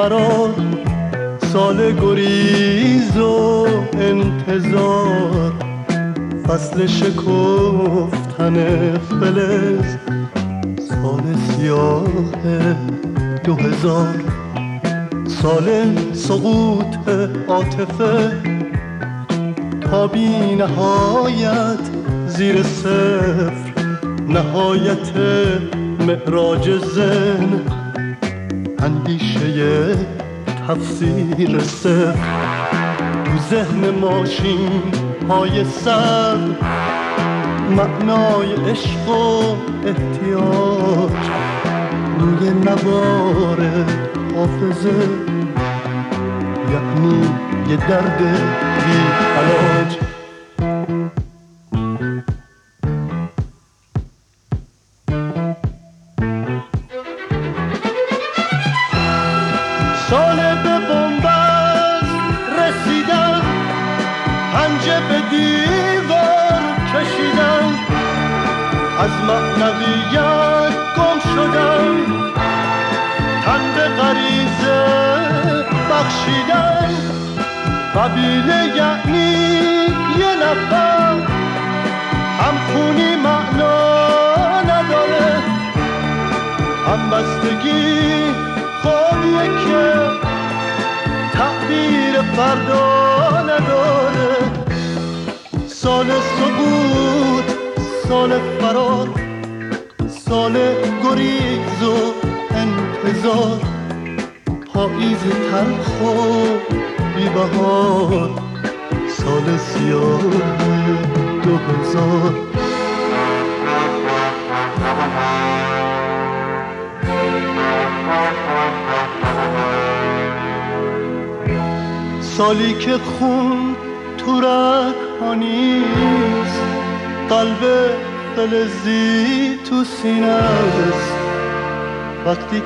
فرار سال گریز و انتظار فصل شکفتن فلز سال سیاه دو هزار. سال سقوط عاطفه تا بی نهایت زیر صفر نهایت معراج زن اندیشه تفسیر صفر تو ذهن ماشین های سر. معنای عشق و احتیاج. روی نوار حافظه. یعنی یه درد بی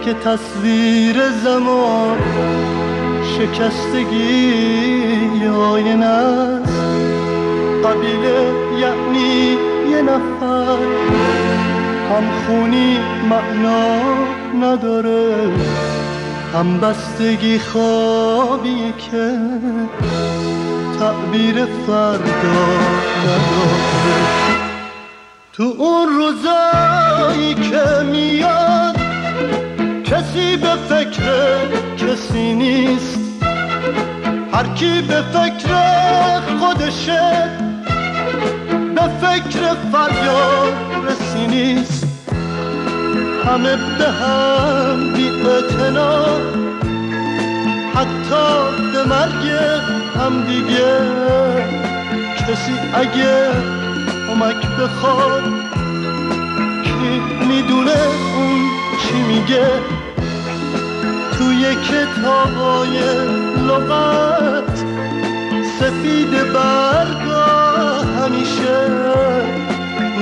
که تصویر زمان شکستگی آینه است قبیله یعنی یه نفر. هم خونی معنا نداره هم بستگی خوابی که تعبیر فردا نداره. تو اون روزایی که میاد کسی به فکر کسی نیست. هر کی به فکر خودشه به فکر فریاد رسی نیست. همه به هم بی حتی به مرگ هم دیگه. کسی اگه کمک بخواد کی می‌دونه اون چی میگه؟ توی کتابای لغت سفید برگا همیشه.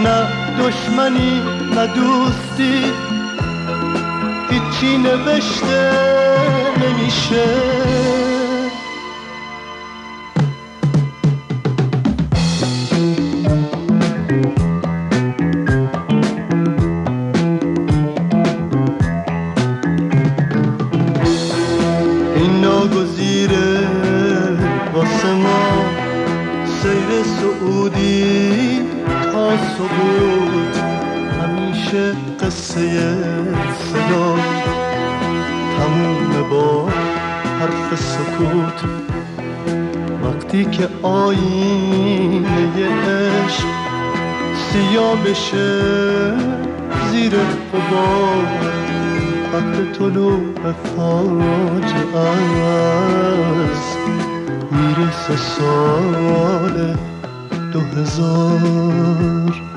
نه دشمنی نه دوستی. هیچی نوشته نمیشه. که آینه عشق سیاه بشه زیر قبار وقت طلوع فاجعه است می‌رسه سال دو هزار.